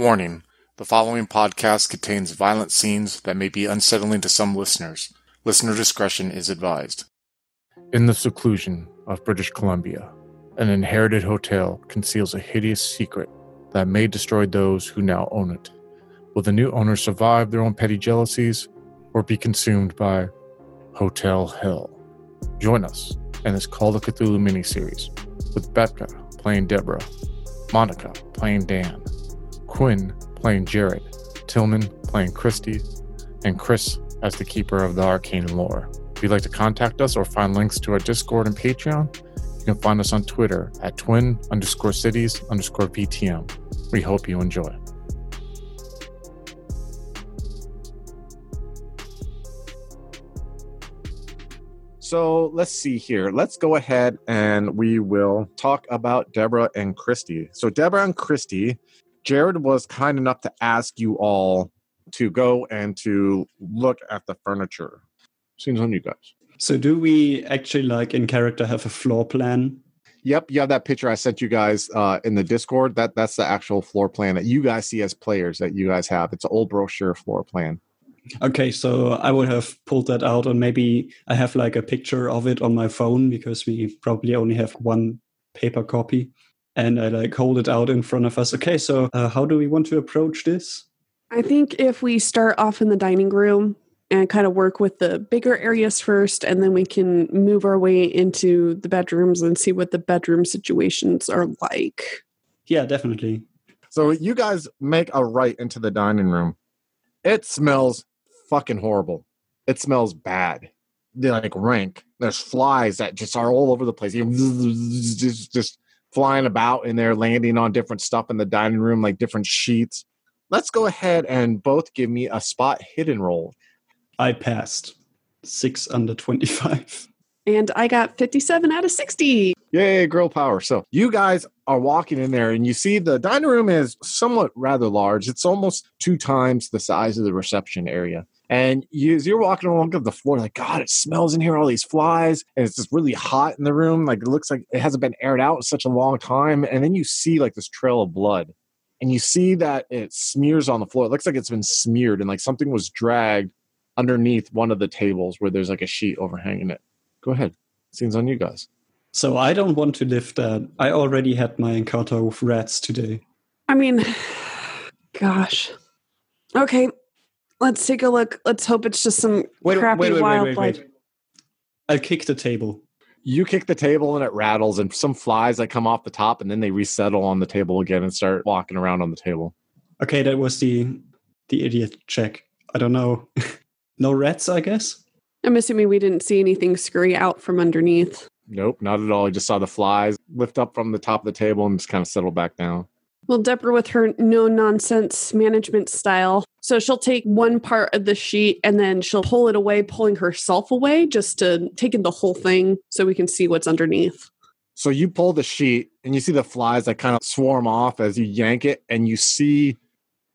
Warning the following podcast contains violent scenes that may be unsettling to some listeners. Listener discretion is advised. In the seclusion of British Columbia, an inherited hotel conceals a hideous secret that may destroy those who now own it. Will the new owners survive their own petty jealousies or be consumed by Hotel Hell? Join us in this Call of Cthulhu miniseries with Becca playing Deborah, Monica playing Dan, Quinn playing Jared, Tillman playing Christy, and Chris as the keeper of the arcane lore. If you'd like to contact us or find links to our Discord and Patreon, you can find us on Twitter at twin underscore cities underscore VTM. We hope you enjoy. So let's see here. Let's go ahead and we will talk about Deborah and Christy. So, Deborah and Christy, Jared was kind enough to ask you all to go and to look at the furniture. Seems on you guys. So do we actually like in character have a floor plan? Yep, you have that picture I sent you guys uh, in the Discord. That that's the actual floor plan that you guys see as players that you guys have. It's an old brochure floor plan. Okay, so I would have pulled that out and maybe I have like a picture of it on my phone because we probably only have one paper copy and I like hold it out in front of us. Okay, so uh, how do we want to approach this? I think if we start off in the dining room and kind of work with the bigger areas first, and then we can move our way into the bedrooms and see what the bedroom situations are like. Yeah, definitely. So you guys make a right into the dining room. It smells fucking horrible. It smells bad. They're like rank. There's flies that just are all over the place. Just, just flying about in there, landing on different stuff in the dining room, like different sheets. Let's go ahead and both give me a spot hidden roll. I passed six under 25. And I got 57 out of 60. Yay, girl power. So you guys are walking in there and you see the dining room is somewhat rather large. It's almost two times the size of the reception area. And you, as you're walking along the floor, like, God, it smells in here, all these flies. And it's just really hot in the room. Like, it looks like it hasn't been aired out in such a long time. And then you see, like, this trail of blood. And you see that it smears on the floor. It looks like it's been smeared and, like, something was dragged underneath one of the tables where there's, like, a sheet overhanging it. Go ahead. Scene's on you guys. So I don't want to live that. I already had my encounter with rats today. I mean, gosh. Okay, let's take a look. Let's hope it's just some Wait, crappy wait, wait, wait, wildlife. wait, wait. I'll kick the table. You kick the table and it rattles, and some flies that come off the top, and then they resettle on the table again and start walking around on the table. Okay, that was the the idiot check. I don't know. no rats, I guess. I'm assuming we didn't see anything scurry out from underneath. Nope, not at all. I just saw the flies lift up from the top of the table and just kind of settle back down. Well, Deborah, with her no nonsense management style, so she'll take one part of the sheet and then she'll pull it away, pulling herself away just to take in the whole thing so we can see what's underneath. So you pull the sheet and you see the flies that kind of swarm off as you yank it, and you see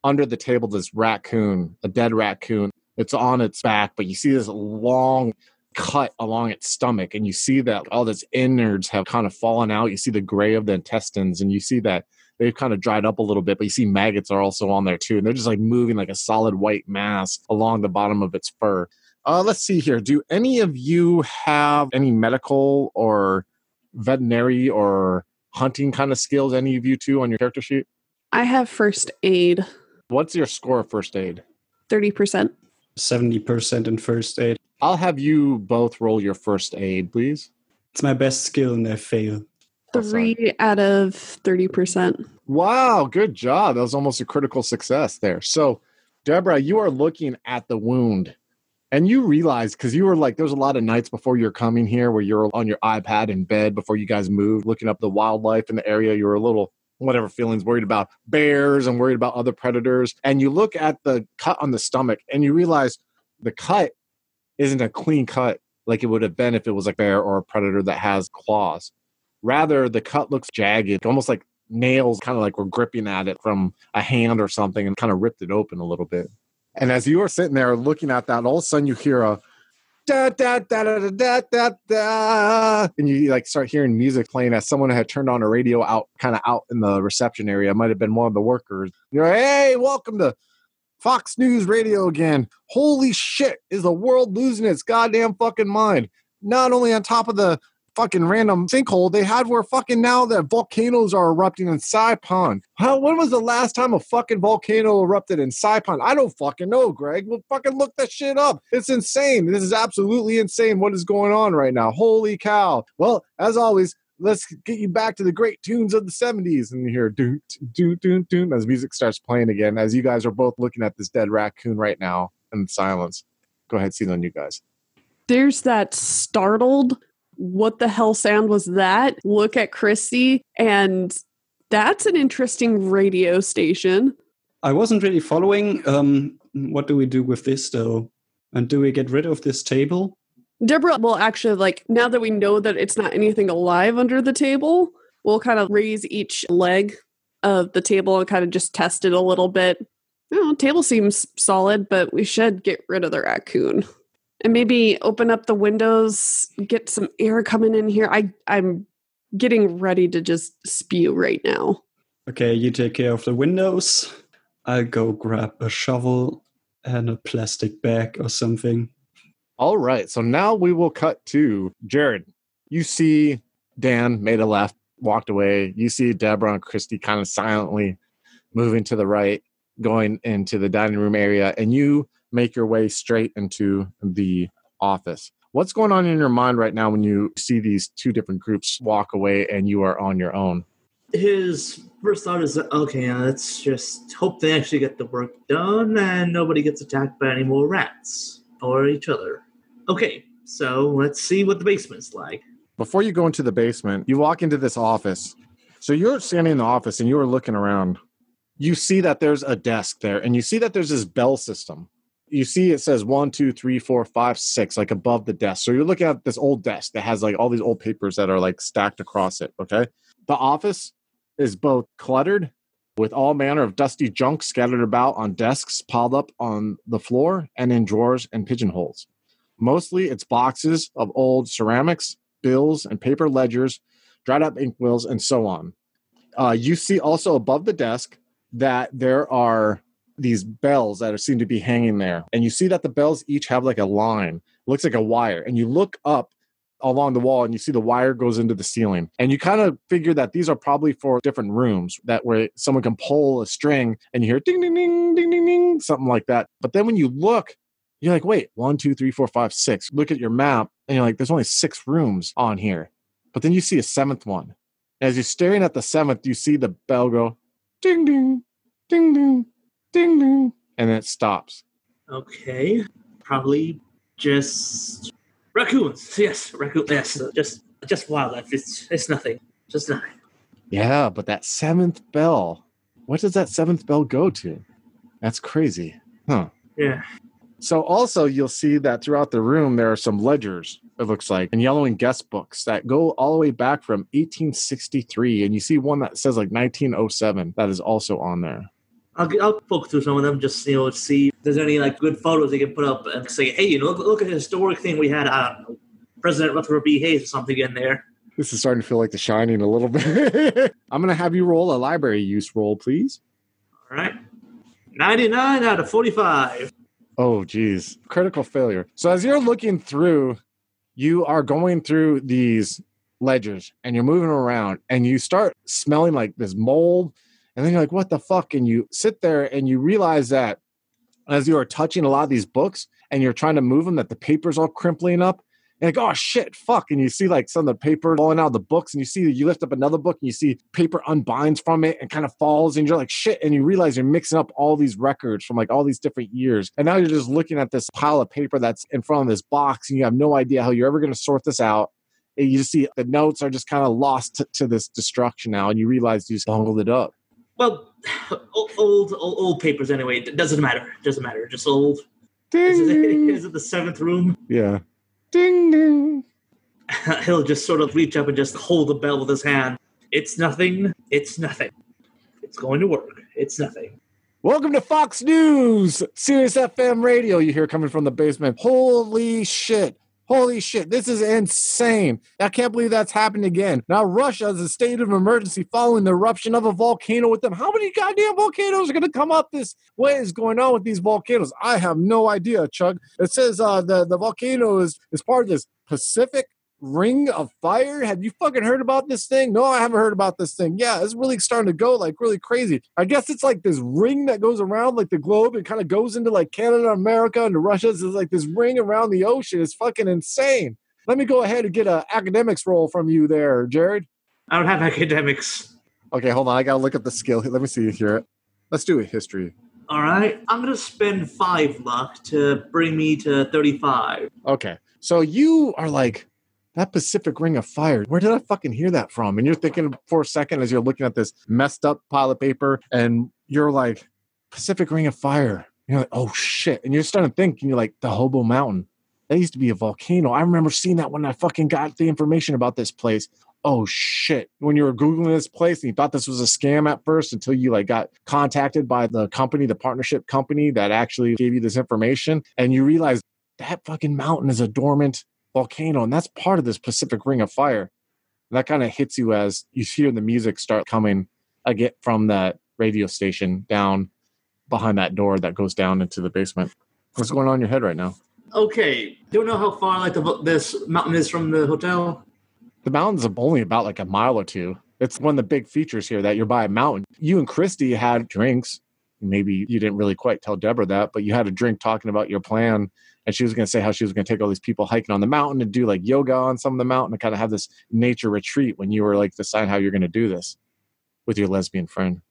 under the table this raccoon, a dead raccoon. It's on its back, but you see this long cut along its stomach, and you see that all its innards have kind of fallen out. You see the gray of the intestines, and you see that they've kind of dried up a little bit, but you see maggots are also on there too, and they're just like moving like a solid white mass along the bottom of its fur. Uh, let's see here. Do any of you have any medical or veterinary or hunting kind of skills? Any of you two on your character sheet? I have first aid, What's your score of first aid? 30%. Seventy percent in first aid. I'll have you both roll your first aid, please. It's my best skill, and I fail. Three out of 30%. Wow, good job. That was almost a critical success there. So, Deborah, you are looking at the wound and you realize because you were like, there's a lot of nights before you're coming here where you're on your iPad in bed before you guys moved, looking up the wildlife in the area. You were a little, whatever feelings, worried about bears and worried about other predators. And you look at the cut on the stomach and you realize the cut isn't a clean cut like it would have been if it was a bear or a predator that has claws. Rather, the cut looks jagged, almost like nails kind of like were gripping at it from a hand or something and kind of ripped it open a little bit. And as you are sitting there looking at that, all of a sudden you hear a da da da da da da da and you like start hearing music playing as someone had turned on a radio out kind of out in the reception area. It might have been one of the workers. You're like, hey, welcome to Fox News Radio again. Holy shit, is the world losing its goddamn fucking mind? Not only on top of the fucking random sinkhole they had where fucking now that volcanoes are erupting in Saipan. How when was the last time a fucking volcano erupted in Saipan? I don't fucking know, Greg. We'll fucking look that shit up. It's insane. This is absolutely insane what is going on right now. Holy cow. Well, as always, let's get you back to the great tunes of the 70s and you hear doot doot doot doot as music starts playing again as you guys are both looking at this dead raccoon right now in silence go ahead see on you guys There's that startled, what the hell sound was that? Look at Christy, and that's an interesting radio station. I wasn't really following. Um, what do we do with this though? And do we get rid of this table? Deborah will actually, like, now that we know that it's not anything alive under the table, we'll kind of raise each leg of the table and kind of just test it a little bit. Oh, table seems solid, but we should get rid of the raccoon. And maybe open up the windows, get some air coming in here. I I'm getting ready to just spew right now. Okay, you take care of the windows. I'll go grab a shovel and a plastic bag or something. all right so now we will cut to jared you see dan made a left walked away you see deborah and christy kind of silently moving to the right going into the dining room area and you make your way straight into the office what's going on in your mind right now when you see these two different groups walk away and you are on your own His first thought is, okay, let's just hope they actually get the work done and nobody gets attacked by any more rats or each other. Okay, so let's see what the basement's like. before you go into the basement, you walk into this office. So you're standing in the office and you are looking around. You see that there's a desk there, and you see that there's this bell system. You see it says one, two, three, four, five, six, like above the desk. So you're looking at this old desk that has like all these old papers that are like stacked across it. Okay. The office is both cluttered with all manner of dusty junk scattered about on desks piled up on the floor and in drawers and pigeonholes. Mostly it's boxes of old ceramics, bills, and paper ledgers, dried up inkwells, and so on. Uh, you see also above the desk that there are these bells that are, seem to be hanging there. And you see that the bells each have like a line, looks like a wire. And you look up along the wall and you see the wire goes into the ceiling. And you kind of figure that these are probably for different rooms that where someone can pull a string and you hear ding, ding, ding, ding, ding, ding, something like that. But then when you look, you're like, wait, one, two, three, four, five, six. Look at your map and you're like, there's only six rooms on here. But then you see a seventh one. As you're staring at the seventh, you see the bell go ding, ding, ding, ding, ding, ding, and then it stops. Okay, probably just raccoons. Yes, raccoons. Yes, uh, just just wildlife. It's it's nothing. Just nothing. Yeah, but that seventh bell, what does that seventh bell go to? That's crazy. Huh. Yeah. So also you'll see that throughout the room there are some ledgers, it looks like, and yellow and guest books that go all the way back from 1863. And you see one that says like 1907 that is also on there. I'll, I'll poke through some of them just you know see if there's any like good photos they can put up and say, hey, you know, look, look at the historic thing we had. I don't know, President Rutherford B. Hayes or something in there. This is starting to feel like the shining a little bit. I'm gonna have you roll a library use roll, please. All right, ninety nine out of forty five. Oh, geez. Critical failure. So, as you're looking through, you are going through these ledgers and you're moving around and you start smelling like this mold. And then you're like, what the fuck? And you sit there and you realize that as you are touching a lot of these books and you're trying to move them, that the paper's all crimpling up. And like, oh shit, fuck. And you see like some of the paper falling out of the books, and you see you lift up another book and you see paper unbinds from it and kind of falls, and you're like, shit. And you realize you're mixing up all these records from like all these different years. And now you're just looking at this pile of paper that's in front of this box, and you have no idea how you're ever going to sort this out. And you see the notes are just kind of lost to, to this destruction now, and you realize you just bungled it up. Well, old, old old old papers anyway. It doesn't matter. Doesn't matter. Just old. Is it, Ding. is it the seventh room? Yeah. Ding ding. He'll just sort of reach up and just hold the bell with his hand. It's nothing. It's nothing. It's going to work. It's nothing. Welcome to Fox News, Sirius FM Radio. You hear coming from the basement. Holy shit. Holy shit, this is insane. I can't believe that's happened again. Now, Russia is a state of emergency following the eruption of a volcano with them. How many goddamn volcanoes are going to come up this way is going on with these volcanoes? I have no idea, Chuck. It says uh, the, the volcano is, is part of this Pacific Ring of Fire. Have you fucking heard about this thing? No, I haven't heard about this thing. Yeah, it's really starting to go like really crazy. I guess it's like this ring that goes around like the globe and kind of goes into like Canada, America, and Russia. It's like this ring around the ocean. It's fucking insane. Let me go ahead and get a academics roll from you there, Jared. I don't have academics. Okay, hold on. I gotta look up the skill. Let me see here. Let's do a history. All right, I'm gonna spend five luck to bring me to 35. Okay, so you are like that Pacific Ring of Fire. Where did I fucking hear that from? And you're thinking for a second as you're looking at this messed up pile of paper, and you're like, Pacific Ring of Fire. You're like, oh shit. And you're starting to think, and you're like, the Hobo Mountain. That used to be a volcano. I remember seeing that when I fucking got the information about this place. Oh shit. When you were Googling this place and you thought this was a scam at first until you like got contacted by the company, the partnership company that actually gave you this information, and you realize that fucking mountain is a dormant volcano, and that's part of this Pacific Ring of Fire. And that kind of hits you as you hear the music start coming again from that radio station down behind that door that goes down into the basement. What's going on in your head right now? Okay, don't know how far like the, this mountain is from the hotel. The mountain's are only about like a mile or two. It's one of the big features here that you're by a mountain. You and Christy had drinks. Maybe you didn't really quite tell Deborah that, but you had a drink talking about your plan and she was going to say how she was going to take all these people hiking on the mountain and do like yoga on some of the mountain and kind of have this nature retreat when you were like decide how you're going to do this with your lesbian friend.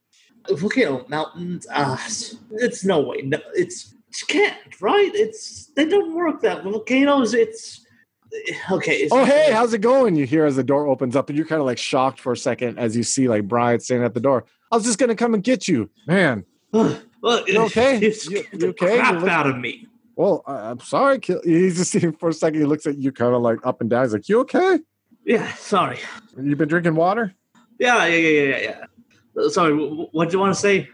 Volcano mountains, uh, it's no way. No, it's it can't right. It's they don't work that volcanoes. It's okay. It's, oh hey, how's it going? You hear as the door opens up and you're kind of like shocked for a second as you see like Brian standing at the door. I was just going to come and get you, man. well, You okay? You- you okay? crap You look- out of me. Well, I- I'm sorry. Kill- He's just seeing for a second. He looks at you kind of like up and down. He's like, "You okay? Yeah, sorry. You've been drinking water?" Yeah, yeah, yeah, yeah, yeah. Sorry, what do you want to say?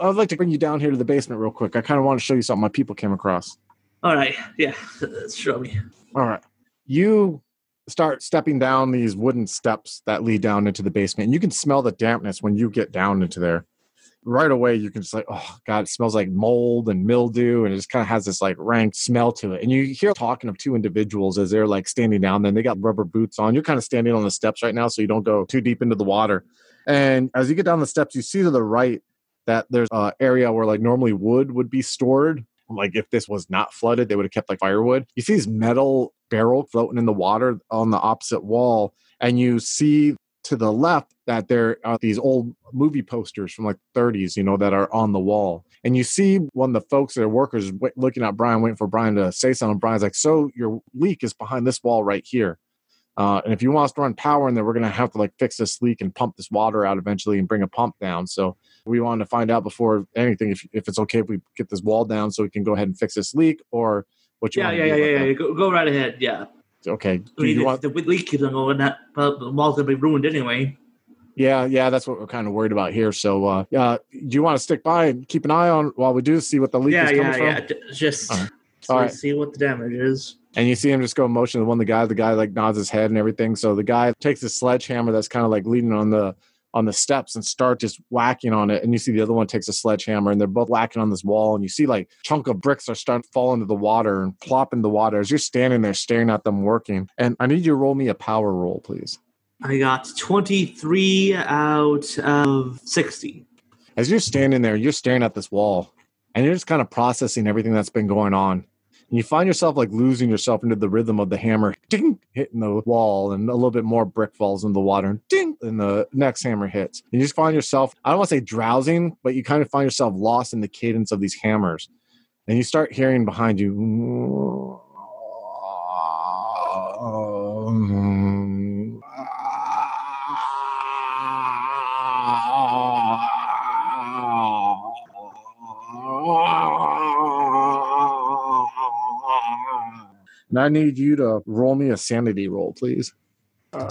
I'd like to bring you down here to the basement real quick. I kind of want to show you something my people came across. All right, yeah, show me. All right. You start stepping down these wooden steps that lead down into the basement. And you can smell the dampness when you get down into there. Right away, you can just like, oh God, it smells like mold and mildew, and it just kind of has this like rank smell to it. And you hear talking of two individuals as they're like standing down there. And they got rubber boots on. You're kind of standing on the steps right now, so you don't go too deep into the water. And as you get down the steps, you see to the right that there's a area where like normally wood would be stored like if this was not flooded, they would have kept like firewood. You see this metal barrel floating in the water on the opposite wall, and you see to the left that there are these old movie posters from like 30s, you know, that are on the wall. And you see one of the folks that are workers w- looking at Brian, waiting for Brian to say something. Brian's like, "So your leak is behind this wall right here." Uh, and if you want us to run power in there, we're going to have to like fix this leak and pump this water out eventually and bring a pump down. So we wanted to find out before anything if, if it's okay if we get this wall down so we can go ahead and fix this leak or what you Yeah, want yeah, yeah, yeah, yeah. Go, go right ahead. Yeah. Okay. I mean, you want, the leak keeps on going, that uh, the wall's gonna be ruined anyway. yeah, yeah, that's what we're kind of worried about here. So uh, uh, do you want to stick by and keep an eye on while we do see what the leak Yeah, is coming yeah, from? yeah. d- Just All right. so right. see what the damage is. And you see him just go motion to one of the guy. The guy like nods his head and everything. So the guy takes his sledgehammer that's kind of like leaning on the on the steps and start just whacking on it. And you see the other one takes a sledgehammer and they're both whacking on this wall. And you see like chunk of bricks are starting to fall into the water and plop in the water as you're standing there staring at them working. And I need you to roll me a power roll, please. I got 23 out of 60. As you're standing there, you're staring at this wall and you're just kind of processing everything that's been going on. And you find yourself like losing yourself into the rhythm of the hammer ding hitting the wall and a little bit more brick falls in the water and ding and the next hammer hits. And you just find yourself, I don't want to say drowsing, but you kind of find yourself lost in the cadence of these hammers. And you start hearing behind you And I need you to roll me a sanity roll, please. 30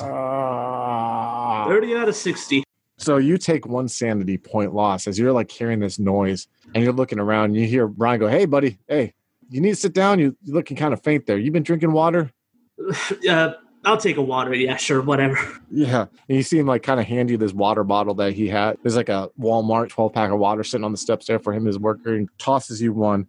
out of 60. So you take one sanity point loss as you're like hearing this noise and you're looking around and you hear Brian go, Hey, buddy, hey, you need to sit down. You- You're looking kind of faint there. You've been drinking water? Uh, I'll take a water. Yeah, sure, whatever. Yeah. And you see him like kind of hand you this water bottle that he had. There's like a Walmart 12 pack of water sitting on the steps there for him as worker and tosses you one.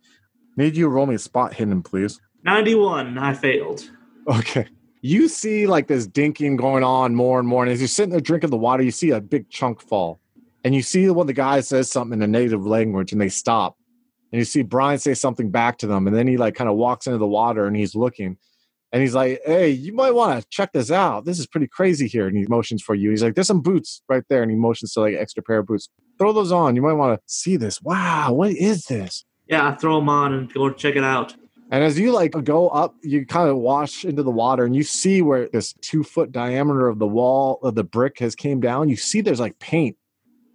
Need you roll me a spot hidden, please. 91. I failed. Okay. You see like this dinking going on more and more. And as you're sitting there drinking the water, you see a big chunk fall. And you see when the guy says something in a native language and they stop. And you see Brian say something back to them. And then he like kind of walks into the water and he's looking. And he's like, Hey, you might want to check this out. This is pretty crazy here. And he motions for you. He's like, There's some boots right there. And he motions to like extra pair of boots. Throw those on. You might want to see this. Wow, what is this? Yeah, I throw them on and go check it out. And as you like go up, you kind of wash into the water and you see where this two foot diameter of the wall of the brick has came down. You see there's like paint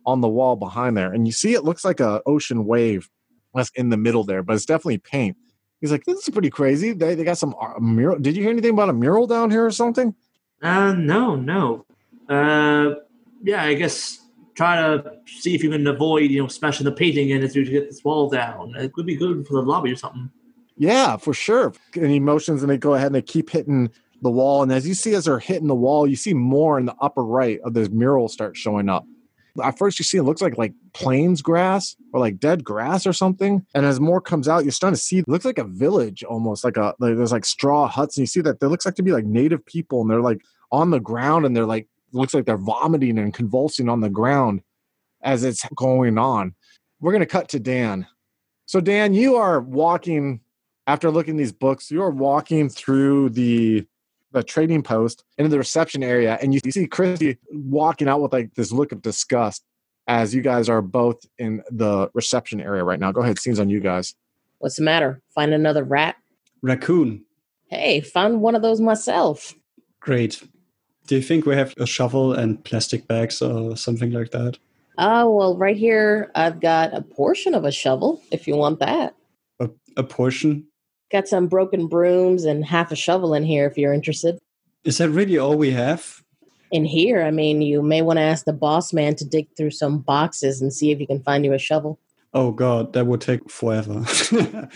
on the wall behind there. And you see it looks like a ocean wave that's in the middle there, but it's definitely paint. He's like, this is pretty crazy. They, they got some uh, mural. Did you hear anything about a mural down here or something? Uh, no, no. Uh, yeah, I guess try to see if you can avoid, you know, smashing the painting in as you get this wall down. It could be good for the lobby or something. Yeah, for sure. And he motions and they go ahead and they keep hitting the wall. And as you see, as they're hitting the wall, you see more in the upper right of this mural start showing up. At first, you see it looks like like plains grass or like dead grass or something. And as more comes out, you're starting to see it looks like a village almost like a like there's like straw huts. And you see that there looks like to be like native people and they're like on the ground and they're like looks like they're vomiting and convulsing on the ground as it's going on. We're gonna cut to Dan. So Dan, you are walking after looking at these books, you're walking through the the trading post into the reception area, and you, you see Christy walking out with like this look of disgust as you guys are both in the reception area right now. Go ahead, scenes on you guys. What's the matter? Find another rat? Raccoon. Hey, found one of those myself. Great. Do you think we have a shovel and plastic bags or something like that? Oh, well, right here, I've got a portion of a shovel if you want that. A, a portion? Got some broken brooms and half a shovel in here if you're interested. Is that really all we have? In here, I mean, you may want to ask the boss man to dig through some boxes and see if he can find you a shovel. Oh god, that would take forever.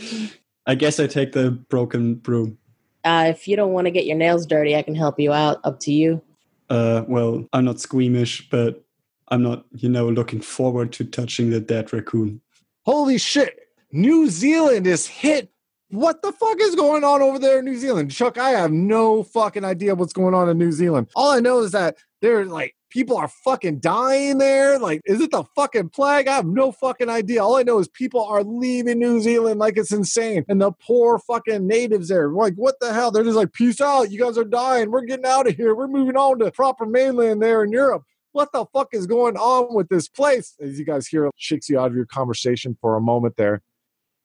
I guess I take the broken broom. Uh, if you don't want to get your nails dirty, I can help you out. Up to you. Uh, well, I'm not squeamish, but I'm not, you know, looking forward to touching the dead raccoon. Holy shit! New Zealand is hit. What the fuck is going on over there in New Zealand? Chuck, I have no fucking idea what's going on in New Zealand. All I know is that there like people are fucking dying there. Like, is it the fucking plague? I have no fucking idea. All I know is people are leaving New Zealand like it's insane. And the poor fucking natives there, like, what the hell? They're just like, peace out. You guys are dying. We're getting out of here. We're moving on to proper mainland there in Europe. What the fuck is going on with this place? As you guys hear, shakes you out of your conversation for a moment there.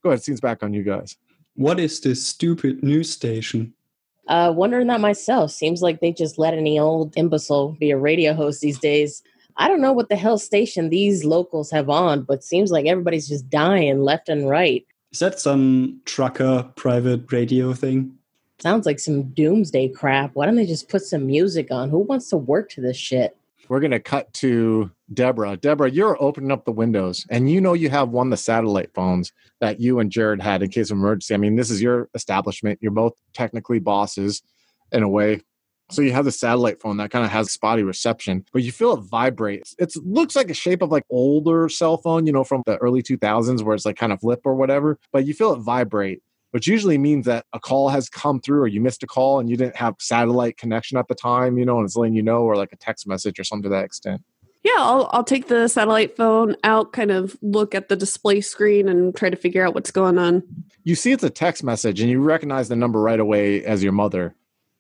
Go ahead, scenes back on you guys. What is this stupid news station? Uh, wondering that myself. Seems like they just let any old imbecile be a radio host these days. I don't know what the hell station these locals have on, but seems like everybody's just dying left and right. Is that some trucker private radio thing? Sounds like some doomsday crap. Why don't they just put some music on? Who wants to work to this shit? We're going to cut to Deborah. Deborah, you're opening up the windows and you know you have one of the satellite phones that you and Jared had in case of emergency. I mean, this is your establishment. You're both technically bosses in a way. So you have the satellite phone that kind of has spotty reception, but you feel it vibrate. It looks like a shape of like older cell phone, you know, from the early 2000s where it's like kind of flip or whatever, but you feel it vibrate which usually means that a call has come through or you missed a call and you didn't have satellite connection at the time, you know, and it's letting you know, or like a text message or something to that extent. Yeah, I'll, I'll take the satellite phone out, kind of look at the display screen and try to figure out what's going on. You see it's a text message and you recognize the number right away as your mother.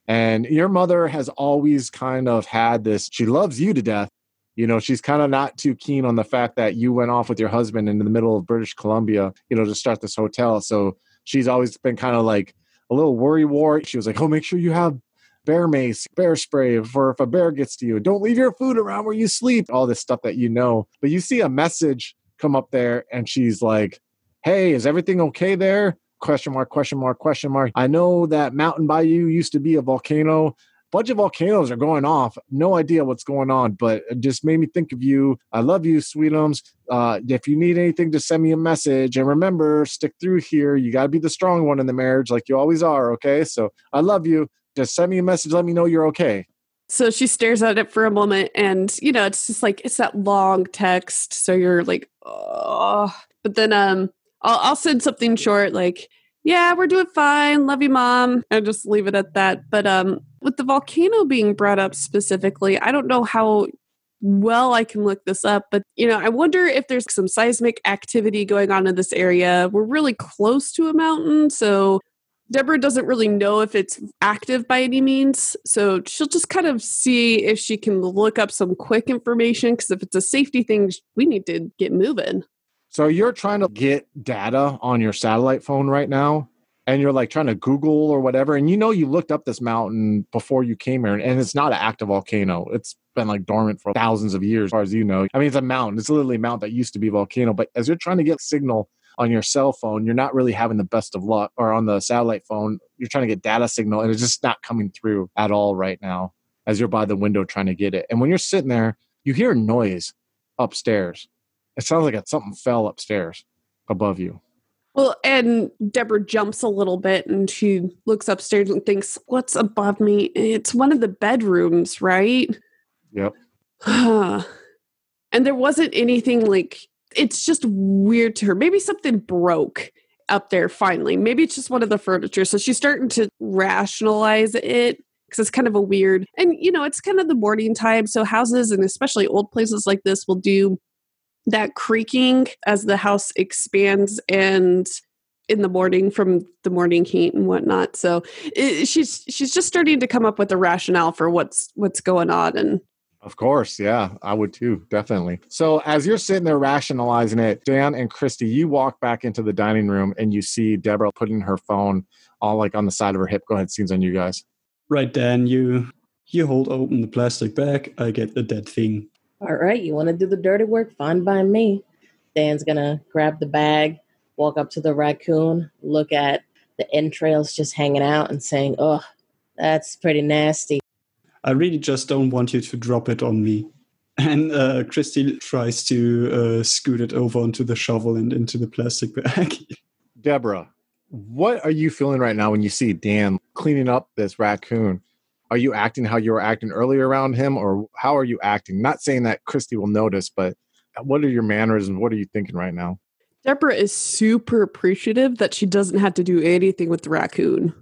And your mother has always kind of had this, she loves you to death. You know, she's kind of not too keen on the fact that you went off with your husband in the middle of British Columbia, you know, to start this hotel. So she's always been kind of like a little worry wart. She was like, "Oh, make sure you have bear mace, bear spray for if a bear gets to you. Don't leave your food around where you sleep." All this stuff that you know. But you see a message come up there, and she's like, "Hey, is everything okay there?" Question mark, question mark, question mark. I know that mountain by you used to be a volcano bunch of volcanoes are going off. No idea what's going on, but it just made me think of you. I love you, sweetums. Uh, if you need anything, just send me a message. And remember, stick through here. You got to be the strong one in the marriage, like you always are. Okay. So I love you. Just send me a message. Let me know you're okay. So she stares at it for a moment, and you know, it's just like it's that long text. So you're like, oh. But then, um, I'll, I'll send something short, like, "Yeah, we're doing fine. Love you, mom," and just leave it at that. But um, with the volcano being brought up specifically, I don't know how well I can look this up, but you know, I wonder if there's some seismic activity going on in this area. We're really close to a mountain, so Deborah doesn't really know if it's active by any means. So she'll just kind of see if she can look up some quick information because if it's a safety thing, we need to get moving. So you're trying to get data on your satellite phone right now, and you're like trying to Google or whatever, and you know you looked up this mountain before you came here, and it's not an active volcano. It's been like dormant for thousands of years, as far as you know. I mean, it's a mountain. It's literally a mountain that used to be a volcano. But as you're trying to get signal on your cell phone, you're not really having the best of luck, or on the satellite phone, you're trying to get data signal, and it's just not coming through at all right now. As you're by the window trying to get it, and when you're sitting there, you hear a noise upstairs. It sounds like something fell upstairs above you. Well, and Deborah jumps a little bit and she looks upstairs and thinks, What's above me? It's one of the bedrooms, right? Yep. and there wasn't anything like, it's just weird to her. Maybe something broke up there finally. Maybe it's just one of the furniture. So she's starting to rationalize it because it's kind of a weird, and you know, it's kind of the morning time. So houses and especially old places like this will do that creaking as the house expands and in the morning from the morning heat and whatnot. So it, she's she's just starting to come up with a rationale for what's what's going on and of course, yeah, I would too, definitely. So as you're sitting there rationalizing it, Dan and Christy, you walk back into the dining room and you see Deborah putting her phone all like on the side of her hip. Go ahead, scenes on you guys. Right, Dan, you you hold open the plastic bag. I get the dead thing. All right, you want to do the dirty work? Fine by me. Dan's gonna grab the bag, walk up to the raccoon, look at the entrails just hanging out, and saying, "Oh, that's pretty nasty." I really just don't want you to drop it on me. And uh, Christy tries to uh, scoot it over onto the shovel and into the plastic bag. Deborah, what are you feeling right now when you see Dan cleaning up this raccoon? Are you acting how you were acting earlier around him, or how are you acting? Not saying that Christy will notice, but what are your manners and what are you thinking right now? Deborah is super appreciative that she doesn't have to do anything with the raccoon.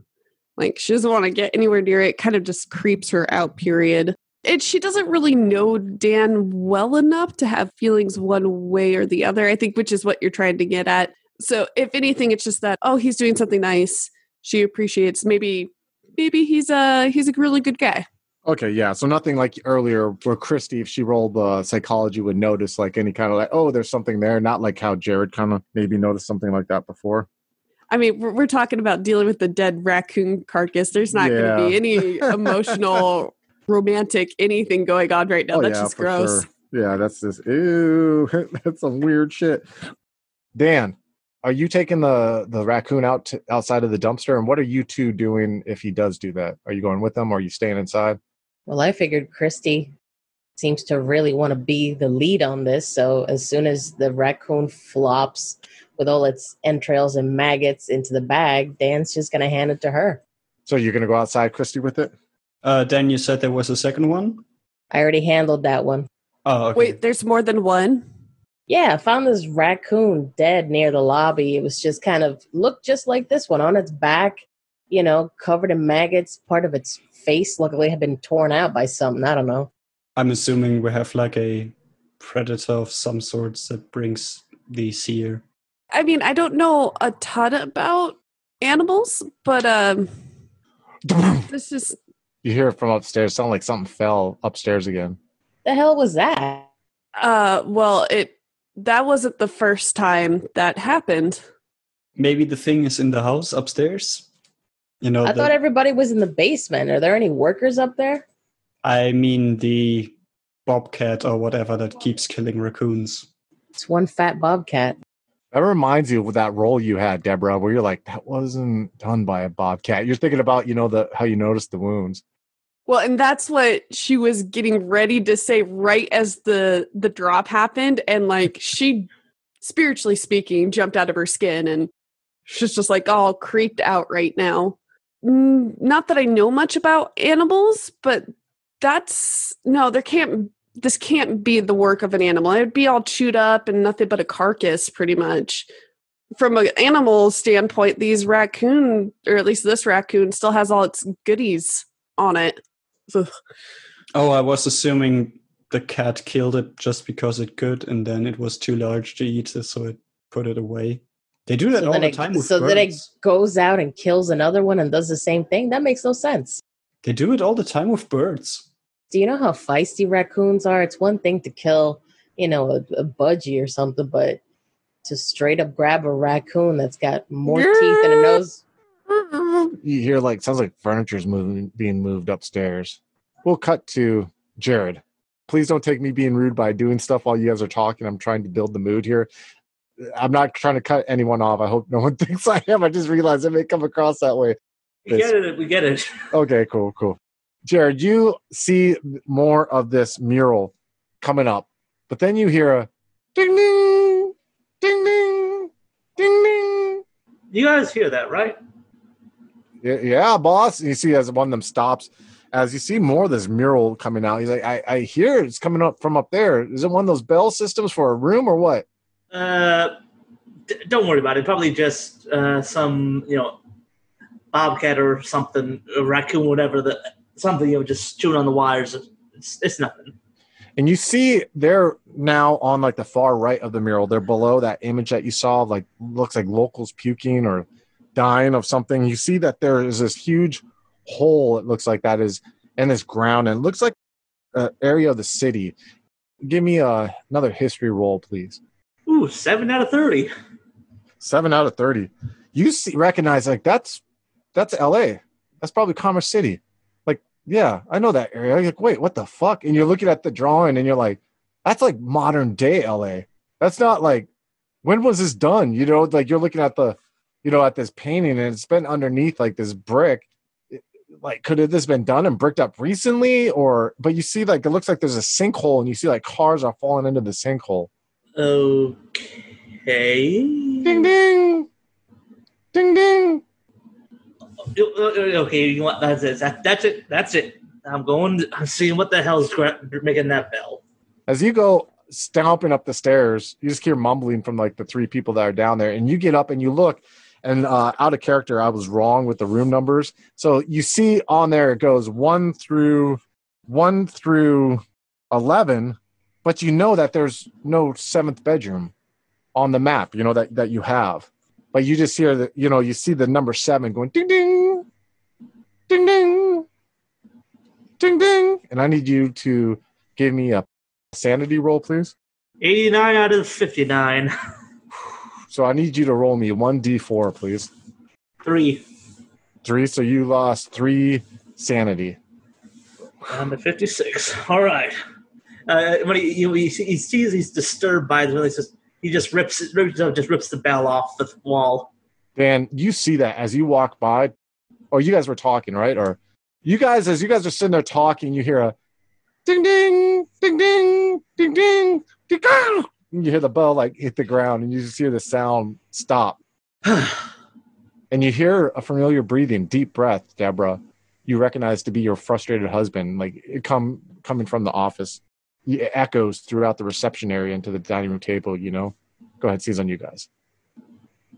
Like she doesn't want to get anywhere near it, kind of just creeps her out, period. And she doesn't really know Dan well enough to have feelings one way or the other, I think, which is what you're trying to get at. So if anything, it's just that, oh, he's doing something nice. She appreciates maybe maybe he's a he's a really good guy. Okay, yeah. So nothing like earlier where Christy, if she rolled the psychology, would notice like any kind of like, oh, there's something there. Not like how Jared kind of maybe noticed something like that before. I mean, we're, we're talking about dealing with the dead raccoon carcass. There's not Yeah. going to be any emotional, romantic anything going on right now. Oh, That's yeah, just gross. sure. Yeah, that's just ew. that's some weird shit. Dan, are you taking the the raccoon out to, outside of the dumpster? And what are you two doing if he does do that? Are you going with them? or are you staying inside? Well, I figured Christy seems to really want to be the lead on this. So as soon as the raccoon flops with all its entrails and maggots into the bag, Dan's just going to hand it to her. So you're gonna go outside, Christy, with it? Uh, Dan, you said there was a second one? I already handled that one. Oh, okay. Wait, there's more than one? Yeah, I found this raccoon dead near the lobby. It was just kind of looked just like this one on its back, you know, covered in maggots. Part of its face, luckily, had been torn out by something. I don't know. I'm assuming we have like a predator of some sorts that brings these here. I mean, I don't know a ton about animals, but um this is You hear it from upstairs. Sound like something fell upstairs again. The hell was that? uh well, it that wasn't the first time that happened. Maybe the thing is in the house upstairs. You know, I the- thought everybody was in the basement. Are there any workers up there? I mean the bobcat or whatever that keeps killing raccoons. It's one fat bobcat. That reminds you of that role you had, Deborah, where you're like, that wasn't done by a bobcat. You're thinking about, you know, the how you noticed the wounds. Well, and that's what she was getting ready to say right as the the drop happened and like she spiritually speaking jumped out of her skin and she's just like all creeped out right now. not that I know much about animals, but that's no, there can't. This can't be the work of an animal. It'd be all chewed up and nothing but a carcass, pretty much. From an animal standpoint, these raccoon, or at least this raccoon, still has all its goodies on it. Ugh. Oh, I was assuming the cat killed it just because it could, and then it was too large to eat, so it put it away. They do that So all then the it- time with so birds. then it goes out and kills another one and does the same thing. That makes no sense. They do it all the time with birds. Do you know how feisty raccoons are? It's one thing to kill, you know, a, a budgie or something, but to straight up grab a raccoon that's got more teeth than a nose. You hear like sounds like furniture's moving, being moved upstairs. We'll cut to Jared. Please don't take me being rude by doing stuff while you guys are talking. I'm trying to build the mood here. I'm not trying to cut anyone off. I hope no one thinks I am. I just realized it may come across that way. We get it. We get it. Okay, cool, cool. Jared, you see more of this mural coming up, but then you hear a ding ding, ding ding, ding ding. You guys hear that, right? Yeah, boss. And you see as one of them stops, as you see more of this mural coming out. He's like, I, I hear it's coming up from up there. Is it one of those bell systems for a room or what? Uh, d- don't worry about it. Probably just uh, some, you know, bobcat or something, a raccoon, whatever. The something you know, just chewing on the wires. It's, it's nothing. And you see they're now on like the far right of the mural. They're below that image that you saw, like looks like locals puking or dying of something. You see that there is this huge hole. It looks like that is in this ground, and it looks like an area of the city. Give me uh, another history roll, please. Ooh, seven out of thirty. Seven out of thirty. You see, recognize like that's that's L.A. That's probably Commerce City. Yeah, I know that area. You're like, wait, what the fuck? And you're looking at the drawing, and you're like, that's like modern day L.A. That's not like when was this done? You know, like you're looking at the, you know, at this painting, and it's been underneath like this brick. It- Like, could have this been done and bricked up recently, or? But you see, like, it looks like there's a sinkhole, and you see like cars are falling into the sinkhole. Okay. Ding ding, ding ding. Okay, you want that's it. That, that's it. That's it. I'm going. I'm seeing what the hell's making that bell. as you go stomping up the stairs, you just hear mumbling from like the three people that are down there, and you get up and you look, and uh, out of character, I was wrong with the room numbers. So you see on there it goes one through one through eleven, but you know that there's no seventh bedroom on the map. You know that that you have, but you just hear the you know you see the number seven going ding ding, ding ding, ding ding, and I need you to give me a sanity roll, please. 89 out of 59. So I need you to roll me one d4, please. Three. Three. So you lost three sanity. On the 56. All right. Uh, when he, you, he, he sees he's disturbed by the he says he just rips it, rips, just rips the bell off the wall. Dan, you see that as you walk by, or you guys were talking, right? Or you guys, as you guys are sitting there talking, you hear a ding ding, ding ding, ding ding, ding ding. And you hear the bell like hit the ground, and you just hear the sound stop. and you hear a familiar breathing, deep breath, Deborah. You recognize to be your frustrated husband, like it come coming from the office. Echoes throughout the reception area into the dining room table. You know, go ahead, seize on you guys.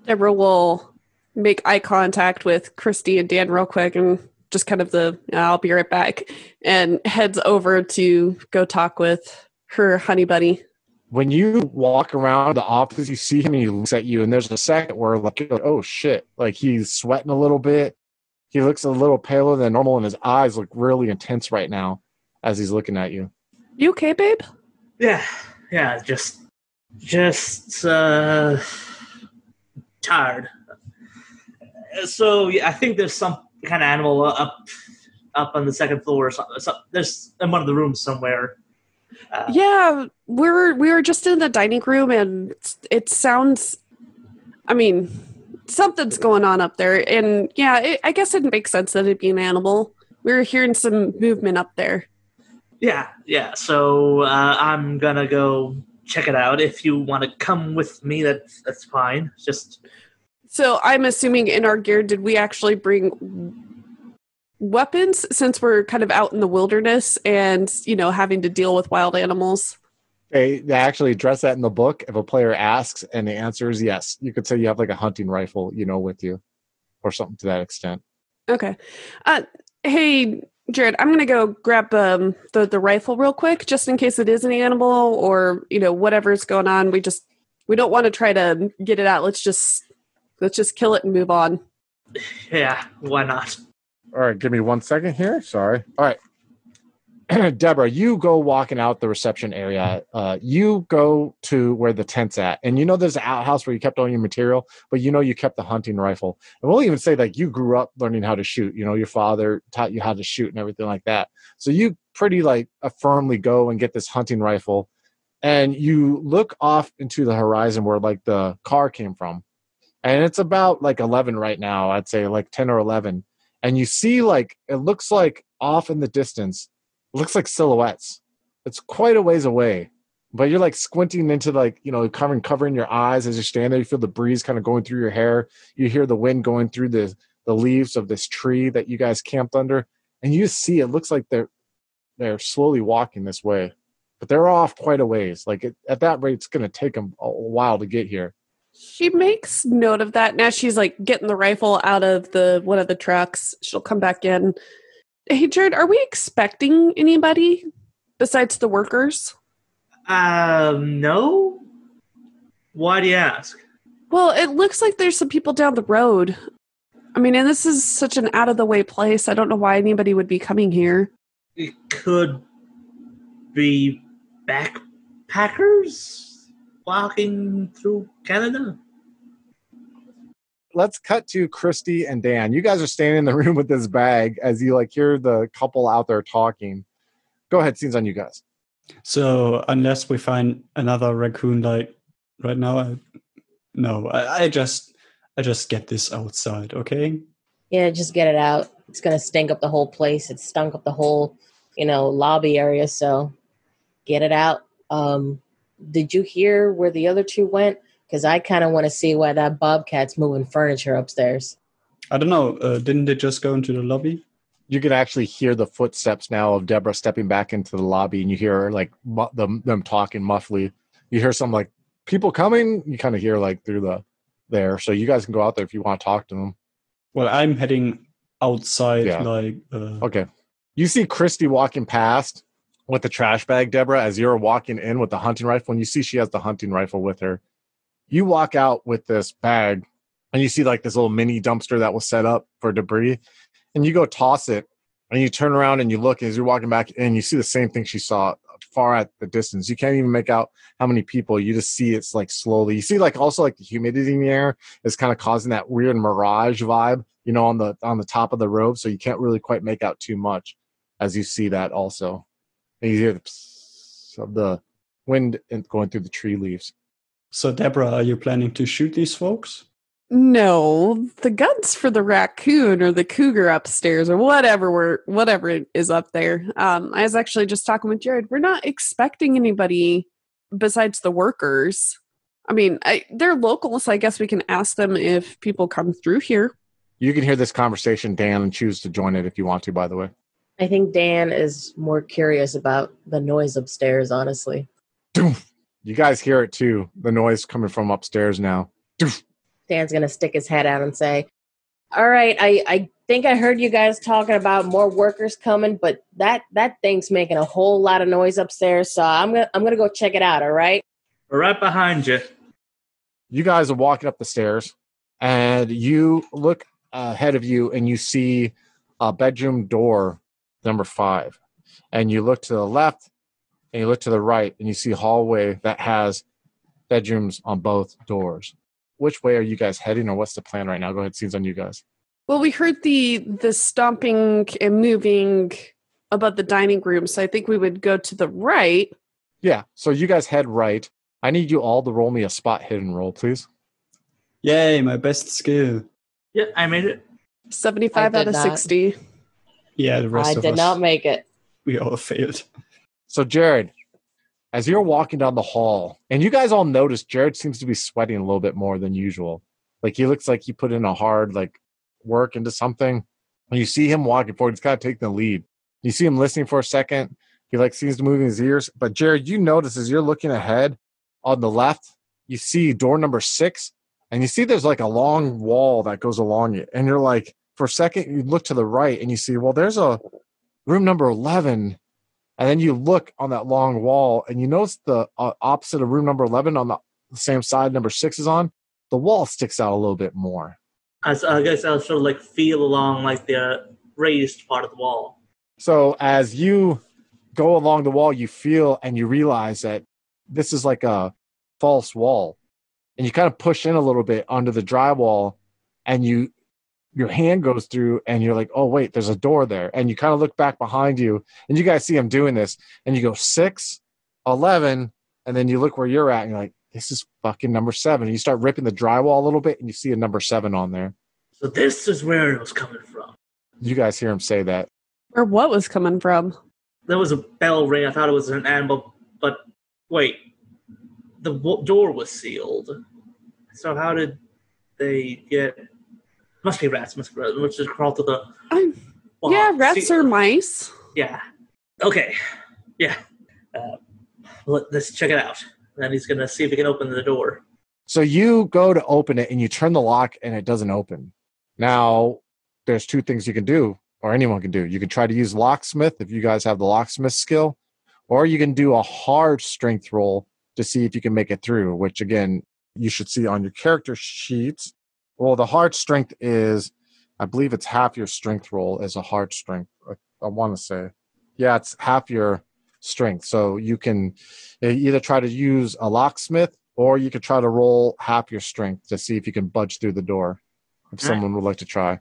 Deborah will make eye contact with Christy and Dan real quick and just kind of the I'll be right back and heads over to go talk with her honey buddy. when you walk around the office, you see him and he looks at you, and there's a second where like, oh shit, like he's sweating a little bit. He looks a little paler than normal, and his eyes look really intense right now as he's looking at you. You okay, babe? Yeah, yeah, just, just uh, tired. So yeah, I think there's some kind of animal up, up on the second floor or something. So, there's in one of the rooms somewhere. Uh, Yeah, we're we were just in the dining room and it sounds I mean, something's going on up there and yeah, it, I guess it makes sense that it'd be an animal. We were hearing some movement up there. Yeah, yeah. So uh, I'm gonna go check it out. If you want to come with me, that's that's fine. Just So I'm assuming in our gear, did we actually bring weapons since we're kind of out in the wilderness and you know having to deal with wild animals? They, they actually address that in the book. If a player asks and the answer is yes, you could say you have like a hunting rifle, you know, with you, or something to that extent. Okay. Uh, hey, Jared, I'm gonna go grab um, the the rifle real quick, just in case it is an animal or you know whatever's going on. We just we don't want to try to get it out. Let's just let's just kill it and move on. Yeah, why not? All right, give me one second here. Sorry. All right. Deborah, you go walking out the reception area. Uh, you go to where the tent's at, and you know there's an outhouse where you kept all your material, but you know you kept the hunting rifle. And we'll even say like you grew up learning how to shoot. You know, your father taught you how to shoot and everything like that. So you pretty like firmly go and get this hunting rifle, and you look off into the horizon where like the car came from, and it's about like eleven right now. I'd say like ten or eleven, and you see like it looks like off in the distance looks like silhouettes. It's quite a ways away, but you're like squinting into like you know covering covering your eyes as you stand there. You feel the breeze kind of going through your hair. You hear the wind going through the the leaves of this tree that you guys camped under, and you see it looks like they're they're slowly walking this way, but they're off quite a ways. Like it, at that rate, it's going to take them a while to get here. She makes note of that. Now she's like getting the rifle out of the one of the trucks. She'll come back in Hey, Jared, are we expecting anybody besides the workers? Um, no. Why do you ask? Well, it looks like there's some people down the road. I mean, and this is such an out of the way place. I don't know why anybody would be coming here. It could be backpackers walking through Canada let's cut to Christy and Dan. You guys are standing in the room with this bag as you like hear the couple out there talking. Go ahead, scenes on you guys. So unless we find another raccoon like right now, I, no, I, I just I just get this outside, okay? Yeah, just get it out. It's gonna stink up the whole place. It stunk up the whole, you know, lobby area. So get it out. Um, did you hear where the other two went? Because I kind of want to see why that bobcat's moving furniture upstairs. I don't know. Uh, didn't they just go into the lobby? You can actually hear the footsteps now of Deborah stepping back into the lobby, and you hear like them them talking muffly. You hear some like people coming. You kind of hear like through the there. So you guys can go out there if you want to talk to them. Well, I'm heading outside. Yeah. Like uh... okay, you see Christy walking past with the trash bag, Deborah, as you're walking in with the hunting rifle, and you see she has the hunting rifle with her you walk out with this bag and you see like this little mini dumpster that was set up for debris and you go toss it and you turn around and you look as you're walking back and you see the same thing she saw far at the distance. You can't even make out how many people you just see it's like slowly you see like also like the humidity in the air is kind of causing that weird mirage vibe you know on the on the top of the robe so you can't really quite make out too much as you see that also. And you hear the, of the wind going through the tree leaves so, Deborah, are you planning to shoot these folks? No, the guns for the raccoon or the cougar upstairs or whatever we're whatever is up there. Um, I was actually just talking with Jared. We're not expecting anybody besides the workers. I mean, I, they're local, so I guess we can ask them if people come through here. You can hear this conversation, Dan, and choose to join it if you want to. By the way, I think Dan is more curious about the noise upstairs. Honestly. You guys hear it too. The noise coming from upstairs now. Dan's gonna stick his head out and say, "All right, I I think I heard you guys talking about more workers coming, but that that thing's making a whole lot of noise upstairs. So I'm gonna I'm gonna go check it out. All right." We're right behind you. You guys are walking up the stairs, and you look ahead of you, and you see a bedroom door number five, and you look to the left, and you look to the right and you see hallway that has bedrooms on both doors. Which way are you guys heading or what's the plan right now? Go ahead, seems on you guys. Well, we heard the the stomping and moving about the dining room, so I think we would go to the right. Yeah, so you guys head right. I need you all to roll me a spot hidden roll, please. Yay, my best skill. Yeah, I made it. 75 out of not. 60. Yeah, the rest I of did us, not make it. We all failed. So, Jared, as you're walking down the hall, and you guys all notice Jared seems to be sweating a little bit more than usual. Like he looks like he put in a hard like work into something. And you see him walking forward. He's kind of taking the lead. You see him listening for a second. He like seems to move his ears. But Jared, you notice as you're looking ahead on the left, you see door number six, and you see there's like a long wall that goes along it. And you're like, for a second, you look to the right and you see, well, there's a room number 11. And then you look on that long wall and you notice the uh, opposite of room number 11 on the same side number six is on, the wall sticks out a little bit more. I guess I'll sort of like feel along like the raised part of the wall. So as you go along the wall, you feel and you realize that this is like a false wall. And you kind of push in a little bit under the drywall and you your hand goes through and you're like, oh wait, there's a door there. And you kind of look back behind you and you guys see him doing this and you go six, 11, and then you look where you're at and you're like, this is fucking number seven. And you start ripping the drywall a little bit and you see a number seven on there. So this is where it was coming from. You guys hear him say that. Or what was coming from? There was a bell ring. I thought it was an animal, but wait, the w- door was sealed. So how did they get? Must be rats. Must be rats. Let's just crawl to the. I'm, yeah, rats See- or mice. Yeah. Okay. Yeah. Uh, let, let's check it out. Then he's gonna see if he can open the door. So you go to open it and you turn the lock and it doesn't open. Now, there's two things you can do, or anyone can do. You can try to use locksmith if you guys have the locksmith skill, or you can do a hard strength roll to see if you can make it through, which again, you should see on your character sheets. Well, the hard strength is, I believe it's half your strength roll as a hard strength. I, I want to say, yeah, it's half your strength. So you can uh, either try to use a locksmith or you could try to roll half your strength to see if you can budge through the door. If All right. someone would like to try,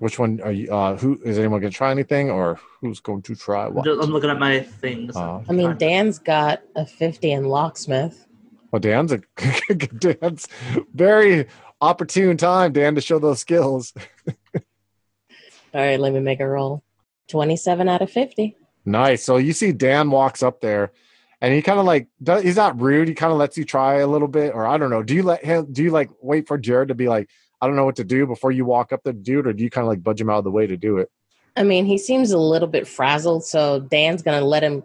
which one are you? Uh, who is anyone going to try anything, or who's going to try I'm what? I'm looking at my things. Uh, I mean, Dan's got a 50 in locksmith. Well, Dan's a Dan's very opportune time, Dan, to show those skills. All right, let me make a roll. 27 out of 50. Nice. So you see Dan walks up there, and he kind of like does, he's not rude. He kind of lets you try a little bit, or I don't know. Do you let him? Do you like wait for Jared to be like, I don't know what to do before you walk up the dude, or do you kind of like budge him out of the way to do it? I mean, he seems a little bit frazzled, so Dan's gonna let him,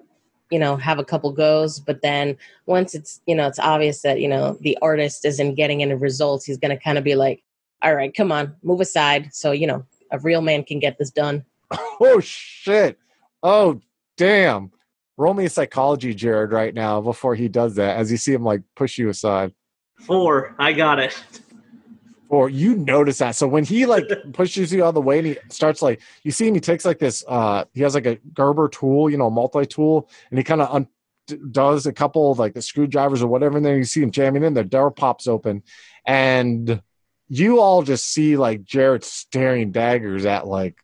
you know, have a couple goes. But then once it's, you know, it's obvious that you know the artist isn't getting any results, he's gonna kind of be like, "All right, come on, move aside," so you know a real man can get this done. oh shit! Oh damn! Roll me a psychology, Jared, right now before he does that. As you see him like push you aside. Four. I got it. Or you notice that. So when he like pushes you out of the way and he starts like you see him, he takes like this. uh He has like a Gerber tool, you know, multi tool, and he kind of un- does a couple of like the screwdrivers or whatever, and then you see him jamming in. The door pops open, and you all just see like Jared staring daggers at like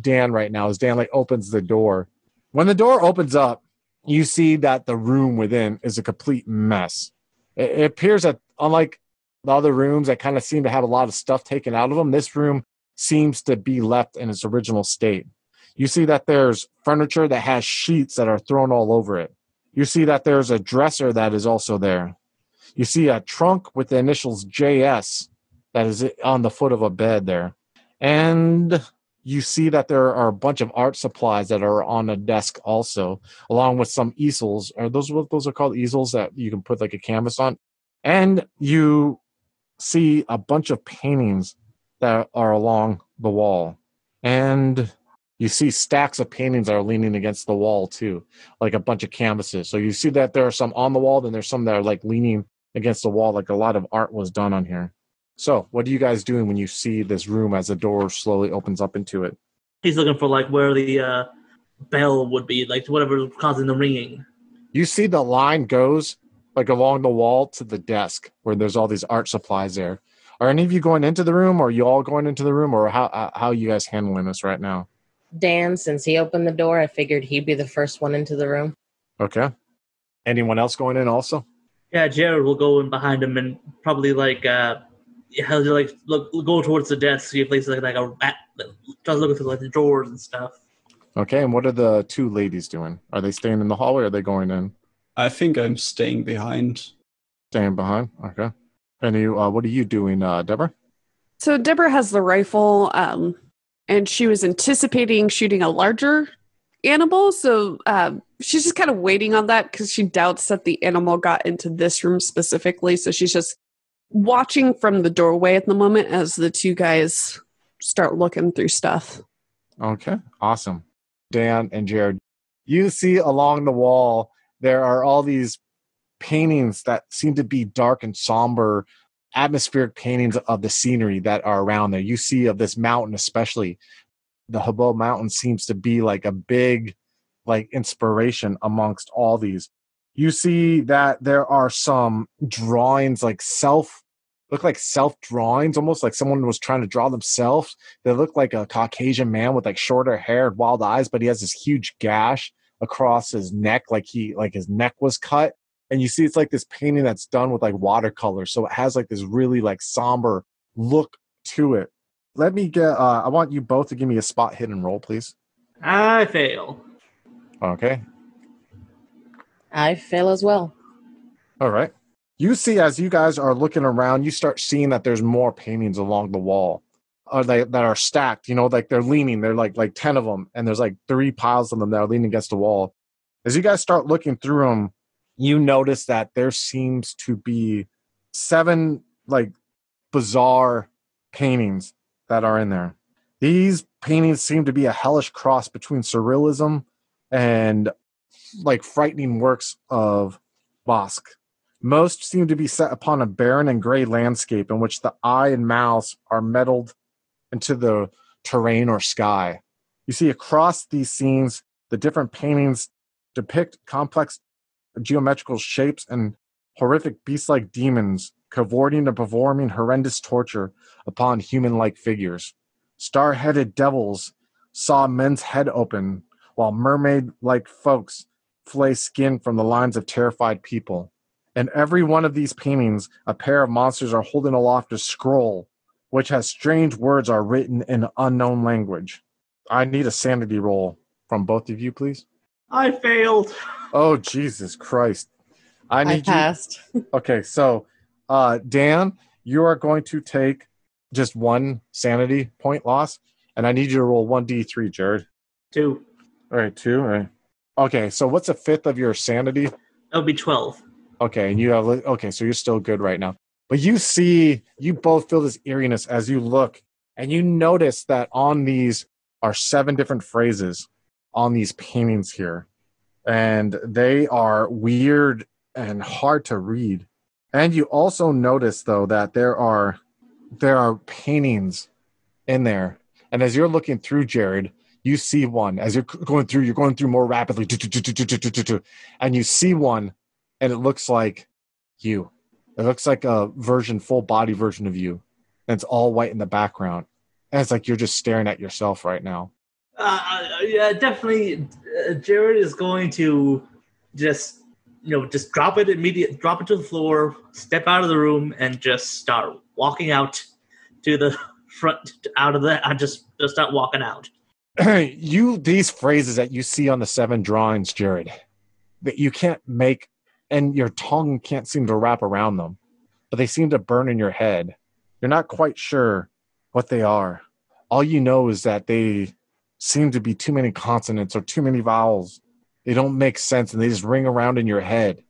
Dan right now as Dan like opens the door. When the door opens up, you see that the room within is a complete mess. It, it appears that unlike the other rooms that kind of seem to have a lot of stuff taken out of them, this room seems to be left in its original state. You see that there's furniture that has sheets that are thrown all over it. You see that there's a dresser that is also there. You see a trunk with the initials JS that is on the foot of a bed there. And you see that there are a bunch of art supplies that are on a desk also, along with some easels. Are those what those are called? Easels that you can put like a canvas on. And you see a bunch of paintings that are along the wall. And you see stacks of paintings that are leaning against the wall too, like a bunch of canvases. So you see that there are some on the wall, then there's some that are like leaning against the wall, like a lot of art was done on here. So, what are you guys doing when you see this room as the door slowly opens up into it? He's looking for like where the uh, bell would be, like whatever causing the ringing. You see the line goes like along the wall to the desk where there's all these art supplies there. Are any of you going into the room, or are you all going into the room, or how uh, how are you guys handling this right now? Dan, since he opened the door, I figured he'd be the first one into the room. Okay. Anyone else going in also? Yeah, Jared will go in behind him and probably like uh, he'll like look go towards the desk, see if there's like like a rat. Tries looking through like the drawers and stuff. Okay. And what are the two ladies doing? Are they staying in the hallway? or Are they going in? I think I'm staying behind. Staying behind. Okay. And you, uh, what are you doing, uh, Deborah? So Deborah has the rifle, um, and she was anticipating shooting a larger animal. So um, she's just kind of waiting on that because she doubts that the animal got into this room specifically. So she's just watching from the doorway at the moment as the two guys start looking through stuff. Okay, awesome. Dan and Jared, you see along the wall there are all these paintings that seem to be dark and somber atmospheric paintings of the scenery that are around there. You see of this mountain, especially the Habo Mountain, seems to be like a big, like inspiration amongst all these. You see that there are some drawings, like self, look like self drawings, almost like someone was trying to draw themselves. They look like a Caucasian man with like shorter hair and wild eyes, but he has this huge gash across his neck, like he like his neck was cut and you see it's like this painting that's done with like watercolor so it has like this really like somber look to it. Let me get uh i want you both to give me a spot hidden roll please. I fail. okay. I fail as well. all right. You see as you guys are looking around you start seeing that there's more paintings along the wall uh, they, that are stacked you know like they're leaning they're like like 10 of them and there's like three piles of them that are leaning against the wall as you guys start looking through them you notice that there seems to be seven like bizarre paintings that are in there. These paintings seem to be a hellish cross between surrealism and like frightening works of Bosch. Most seem to be set upon a barren and gray landscape in which the eye and mouths are meddled into the terrain or sky. You see across these scenes, the different paintings depict complex geometrical shapes and horrific beast like demons cavorting and performing horrendous torture upon human like figures. Star headed devils saw men's head open, while mermaid like folks flay skin from the lines of terrified people. In every one of these paintings, a pair of monsters are holding aloft a scroll, which has strange words are written in unknown language. I need a sanity roll from both of you, please. I failed. Oh Jesus Christ! I I need you. passed. Okay, so uh, Dan, you are going to take just one sanity point loss, and I need you to roll one d three, Jared. Two. All right, two. All right. Okay, so what's a fifth of your sanity? That would be 12. Okay, and you have okay, so you're still good right now. But you see, you both feel this eeriness as you look, and you notice that on these are seven different phrases on these paintings here, and they are weird and hard to read. And you also notice though that there are there are paintings in there, and as you're looking through, Jared, you see one as you're going through. You're going through more rapidly, and you see one and it looks like you. It looks like a version, full body version of you. And it's all white in the background. And it's like you're just staring at yourself right now. Uh, yeah, definitely. Uh, Jared is going to just, you know, just drop it immediate, drop it to the floor, step out of the room, and just start walking out to the front, out of the, I just, just start walking out. you, these phrases that you see on the seven drawings, Jared, that you can't make, and your tongue can't seem to wrap around them, but they seem to burn in your head. You're not quite sure what they are. All you know is that they seem to be too many consonants or too many vowels. They don't make sense and they just ring around in your head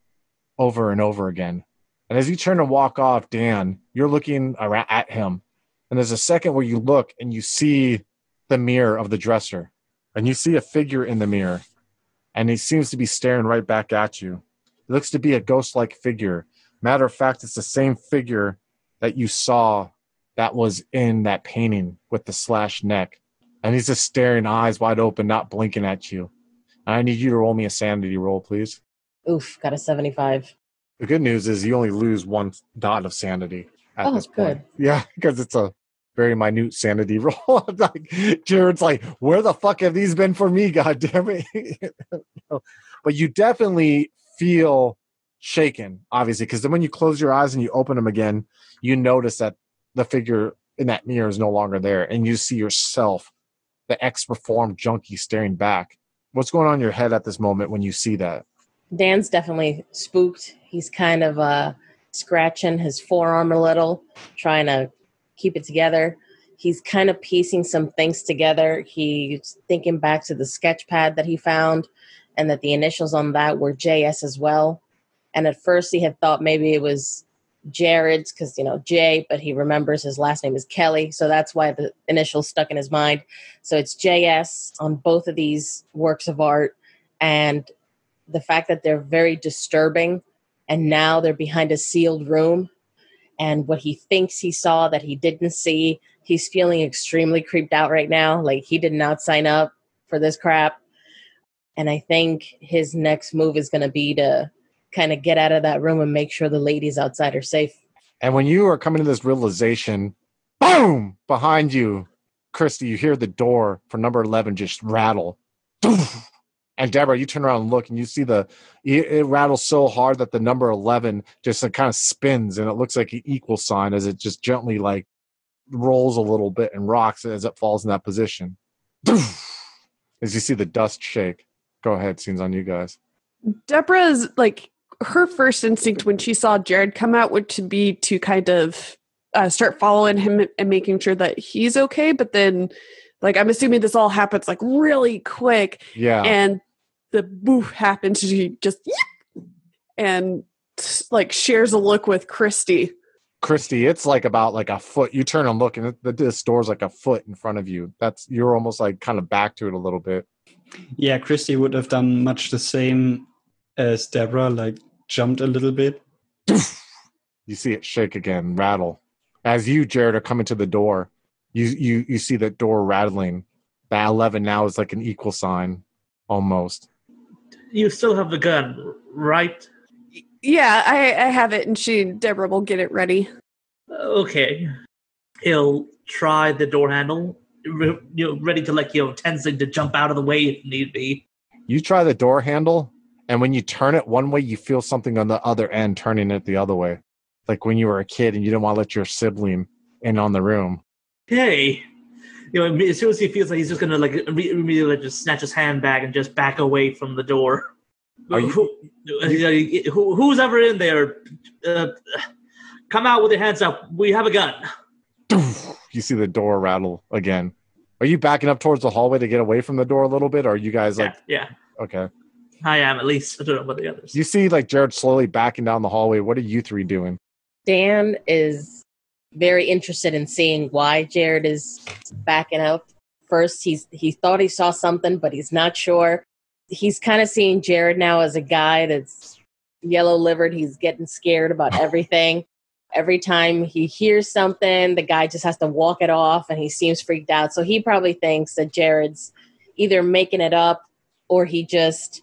over and over again. And as you turn to walk off, Dan, you're looking at him. And there's a second where you look and you see the mirror of the dresser. And you see a figure in the mirror. And he seems to be staring right back at you. It looks to be a ghost like figure. Matter of fact, it's the same figure that you saw that was in that painting with the slashed neck. And he's just staring, eyes wide open, not blinking at you. And I need you to roll me a sanity roll, please. Oof, got a 75. The good news is you only lose one dot of sanity at Oh, this point. good. Yeah, because it's a very minute sanity roll. like Jared's like, where the fuck have these been for me? God damn it! but you definitely feel shaken, obviously, because then when you close your eyes and you open them again, you notice that the figure in that mirror is no longer there, and you see yourself, the ex-reformed junkie, staring back. What's going on in your head at this moment when you see that? Dan's definitely spooked. He's kind of uh scratching his forearm a little, trying to keep it together. He's kind of piecing some things together. He's thinking back to the sketch pad that he found and that the initials on that were JS as well. And at first he had thought maybe it was Jared's because, you know, Jay, but he remembers his last name is Kelly. So that's why the initials stuck in his mind. So it's JS on both of these works of art. And the fact that they're very disturbing and now they're behind a sealed room and what he thinks he saw that he didn't see he's feeling extremely creeped out right now like he did not sign up for this crap and i think his next move is going to be to kind of get out of that room and make sure the ladies outside are safe And when you are coming to this realization, boom, behind you, Christy, you hear the door for number 11 just rattle. And Deborah, you turn around and look, and you see the it, rattles so hard that the number 11 just uh, kind of spins, and it looks like an equal sign as it just gently like rolls a little bit and rocks as it falls in that position. As you see the dust shake. Go ahead, scenes on you guys. Deborah's like her first instinct when she saw Jared come out would to be to kind of uh, start following him and making sure that he's okay. But then, like, I'm assuming this all happens like really quick, Yeah. and the boof happens. She just and like shares a look with Christy. Christy, it's like about like a foot. You turn and look, and the, this door's like a foot in front of you. That's you're almost like kind of back to it a little bit. Yeah, Christy would have done much the same as Deborah, like jumped a little bit. You see it shake again, rattle. As you, Jared, are coming to the door, you you you see that door rattling. That eleven now is like an equal sign, almost. You still have the gun, right? Yeah, I, I have it, and she Deborah will get it ready. Okay. He'll try the door handle, re- you know, ready to like you know, tensing to jump out of the way if need be. You try the door handle, and when you turn it one way, you feel something on the other end turning it the other way. Like when you were a kid and you didn't want to let your sibling in on the room. Hey, you know, as soon as he feels like he's just gonna like imme- immediately just snatch his handbag and just back away from the door. Are you- who, who, who's ever in there? Uh, come out with your hands up. We have a gun. You see the door rattle again. Are you backing up towards the hallway to get away from the door a little bit? Or are you guys like yeah, yeah, okay? I am at least. I don't know about the others. You see like Jared slowly backing down the hallway. What are you three doing? Dan is very interested in seeing why Jared is backing up. First, he's he thought he saw something, but he's not sure. He's kind of seeing Jared now as a guy that's yellow livered. He's getting scared about everything. Every time he hears something, the guy just has to walk it off and he seems freaked out. So he probably thinks that Jared's either making it up or he just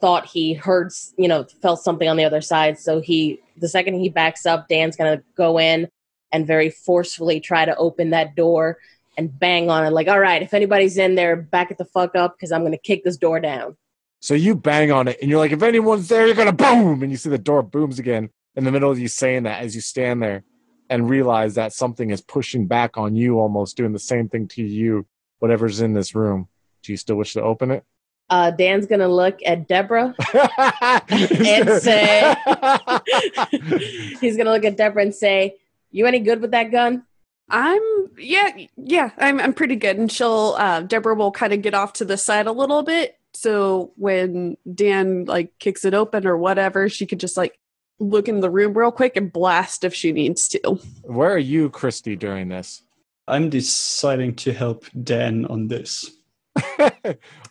thought he heard, you know, felt something on the other side. So he, the second he backs up, Dan's going to go in and very forcefully try to open that door and bang on it. Like, all right, if anybody's in there, back it the fuck up because I'm going to kick this door down. So you bang on it and you're like, if anyone's there, you're gonna boom, and you see the door booms again in the middle of you saying that as you stand there and realize that something is pushing back on you, almost doing the same thing to you, whatever's in this room. Do you still wish to open it? Uh, Dan's going to look at Deborah. And say- He's going to look at Deborah and say, You any good with that gun? I'm yeah yeah I'm I'm pretty good, and she'll uh, Deborah will kind of get off to the side a little bit, so when Dan like kicks it open or whatever, she could just like look in the room real quick and blast if she needs to. Where are you, Christy, during this? I'm deciding to help Dan on this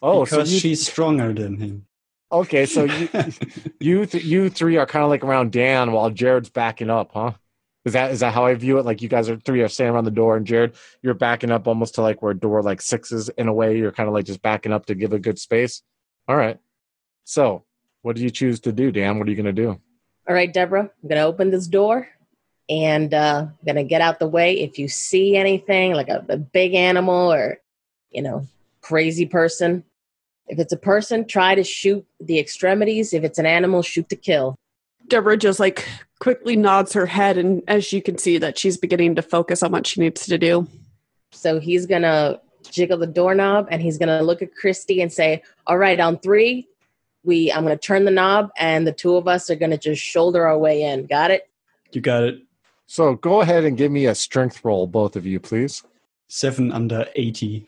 oh, so because you, she's stronger than him. okay, so you you th- you three are kind of like around Dan while Jared's backing up, huh? Is that is that how I view it? Like you guys are three are standing around the door, and Jared, you're backing up almost to like where door like six is in a way. You're kind of like just backing up to give a good space. All right. So, what do you choose to do, Dan? What are you gonna do? All right, Deborah, I'm going to open this door and uh, I'm going to get out the way. If you see anything like a, a big animal or, you know, crazy person, if it's a person, try to shoot the extremities. If it's an animal, shoot to kill. Deborah just like quickly nods her head, and as you can see, that she's beginning to focus on what she needs to do. So he's going to jiggle the doorknob and he's going to look at Christy and say, All right, on three, we I'm going to turn the knob and the two of us are going to just shoulder our way in. Got it? You got it. So go ahead and give me a strength roll, both of you, please. Seven under 80.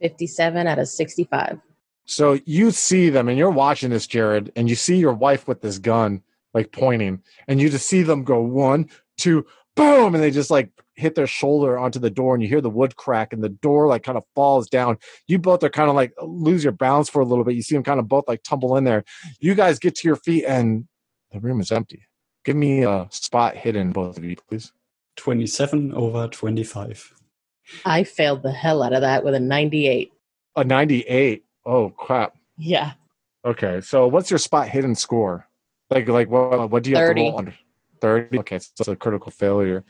57 out of 65. So you see them and you're watching this, Jared, and you see your wife with this gun, like pointing, and you just see them go one, two, boom, and they just like hit their shoulder onto the door, and you hear the wood crack, and the door like kind of falls down. You both are kind of like lose your balance for a little bit. You see them kind of both like tumble in there. You guys get to your feet, and the room is empty. Give me a spot hidden, both of you, please. 27 over 25. I failed the hell out of that with a 98. A 98. Oh crap. Yeah. Okay, so what's your spot hidden score? Like, like what? What do you have 30. to roll under? Thirty. Okay, so it's a critical failure.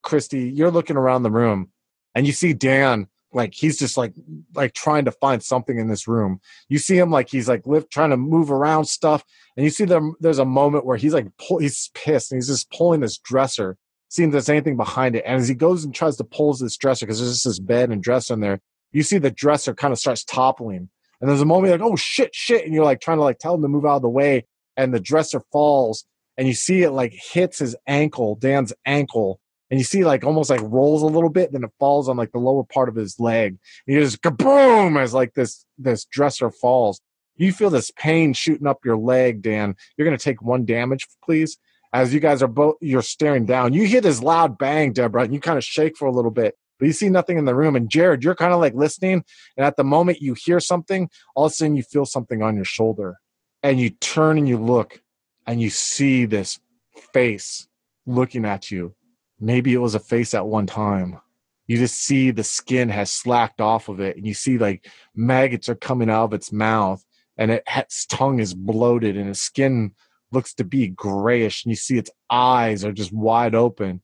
Christy, you're looking around the room, and you see Dan. Like he's just like like trying to find something in this room. You see him like he's like lift trying to move around stuff, and you see them. There's a moment where he's like pull, he's pissed, and he's just pulling this dresser, seeing if there's anything behind it. And as he goes and tries to pull this dresser, because there's just this bed and dresser in there, you see the dresser kind of starts toppling. And there's a moment like, oh shit, shit, and you're like trying to like tell him to move out of the way, and the dresser falls, and you see it like hits his ankle, Dan's ankle, and you see like almost like rolls a little bit, then it falls on like the lower part of his leg. And you just kaboom as like this this dresser falls. You feel this pain shooting up your leg, Dan. You're gonna take one damage, please. As you guys are both you're staring down. You hear this loud bang, Deborah, and you kind of shake for a little bit but you see nothing in the room. And Jared, you're kind of like listening, and at the moment you hear something, all of a sudden you feel something on your shoulder, and you turn and you look, and you see this face looking at you. Maybe it was a face at one time. You just see the skin has slacked off of it, and you see like maggots are coming out of its mouth, and it, its tongue is bloated, and its skin looks to be grayish, and you see its eyes are just wide open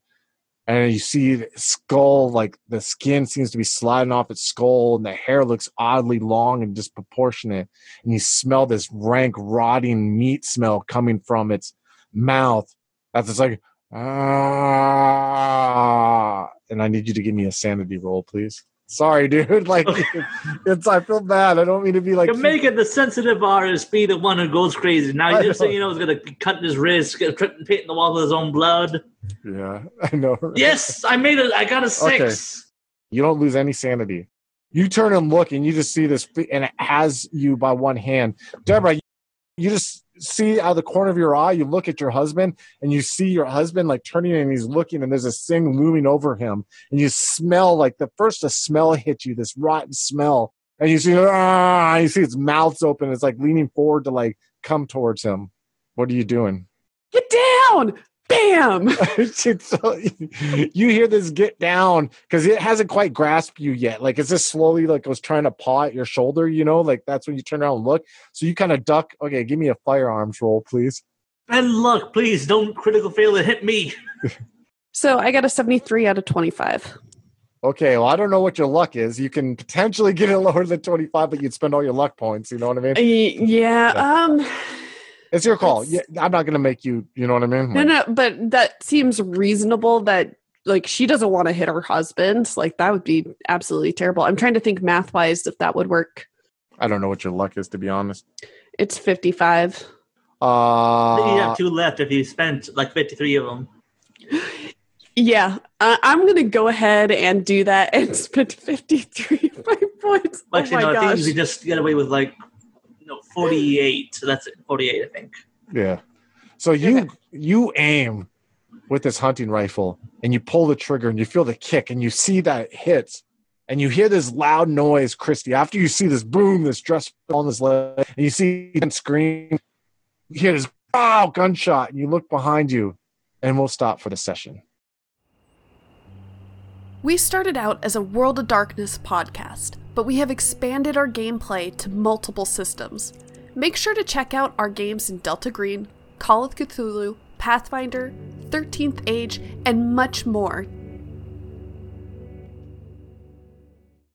and you see the skull like the skin seems to be sliding off its skull and the hair looks oddly long and disproportionate. And you smell this rank rotting meat smell coming from its mouth that's just like ah. And i need you to give me a sanity roll please sorry dude like it's i feel bad i don't mean to be like You're making the sensitive artist be the one who goes crazy. Now you just know. say you know he's gonna cut his wrist, and paint in the wall with his own blood. yeah i know Yes, I made it. I got a six. You don't lose any sanity. You turn and look, and you just see this, and it has you by one hand. Deborah, you just see out of the corner of your eye, you look at your husband, and you see your husband like turning and he's looking, and there's a thing looming over him, and you smell like the first a smell hits you, this rotten smell, and you see, ah, you see its mouth's open, it's like leaning forward to like come towards him. What are you doing? Get down! Bam! So- you hear this get down because it hasn't quite grasped you yet. Like it's just slowly like it was trying to paw at your shoulder, you know, like that's when you turn around and look. So you kind of duck. Okay, give me a firearms roll, please. And luck please don't critical fail and hit me. So I got a 73 out of 25. Okay, well, I don't know what your luck is. You can potentially get it lower than 25, but you'd spend all your luck points. You know what I mean? Y- Yeah, um It's your call. It's- Yeah, I'm not going to make you, you know what I mean? no Like, no, but that seems reasonable that like she doesn't want to hit her husband. Like that would be absolutely terrible. I'm trying to think math wise if that would work. I don't know what your luck is, to be honest. It's 55. Uh, you have two left if you spent like 53 of them. Yeah, uh, I'm going to go ahead and do that and spend 53 of my points. Oh Actually, my no, I think you just get away with like no 48. So that's it, 48, I think. Yeah. So you you aim with this hunting rifle and you pull the trigger and you feel the kick and you see that it hits and you hear this loud noise, Christy. After you see this boom, this dress on this leg, and you see him scream, you hear this wow gunshot, and you look behind you, and we'll stop for the session. We started out as a World of Darkness podcast, but we have expanded our gameplay to multiple systems. Make sure to check out our games in Delta Green, Call of Cthulhu, Pathfinder, 13th Age, and much more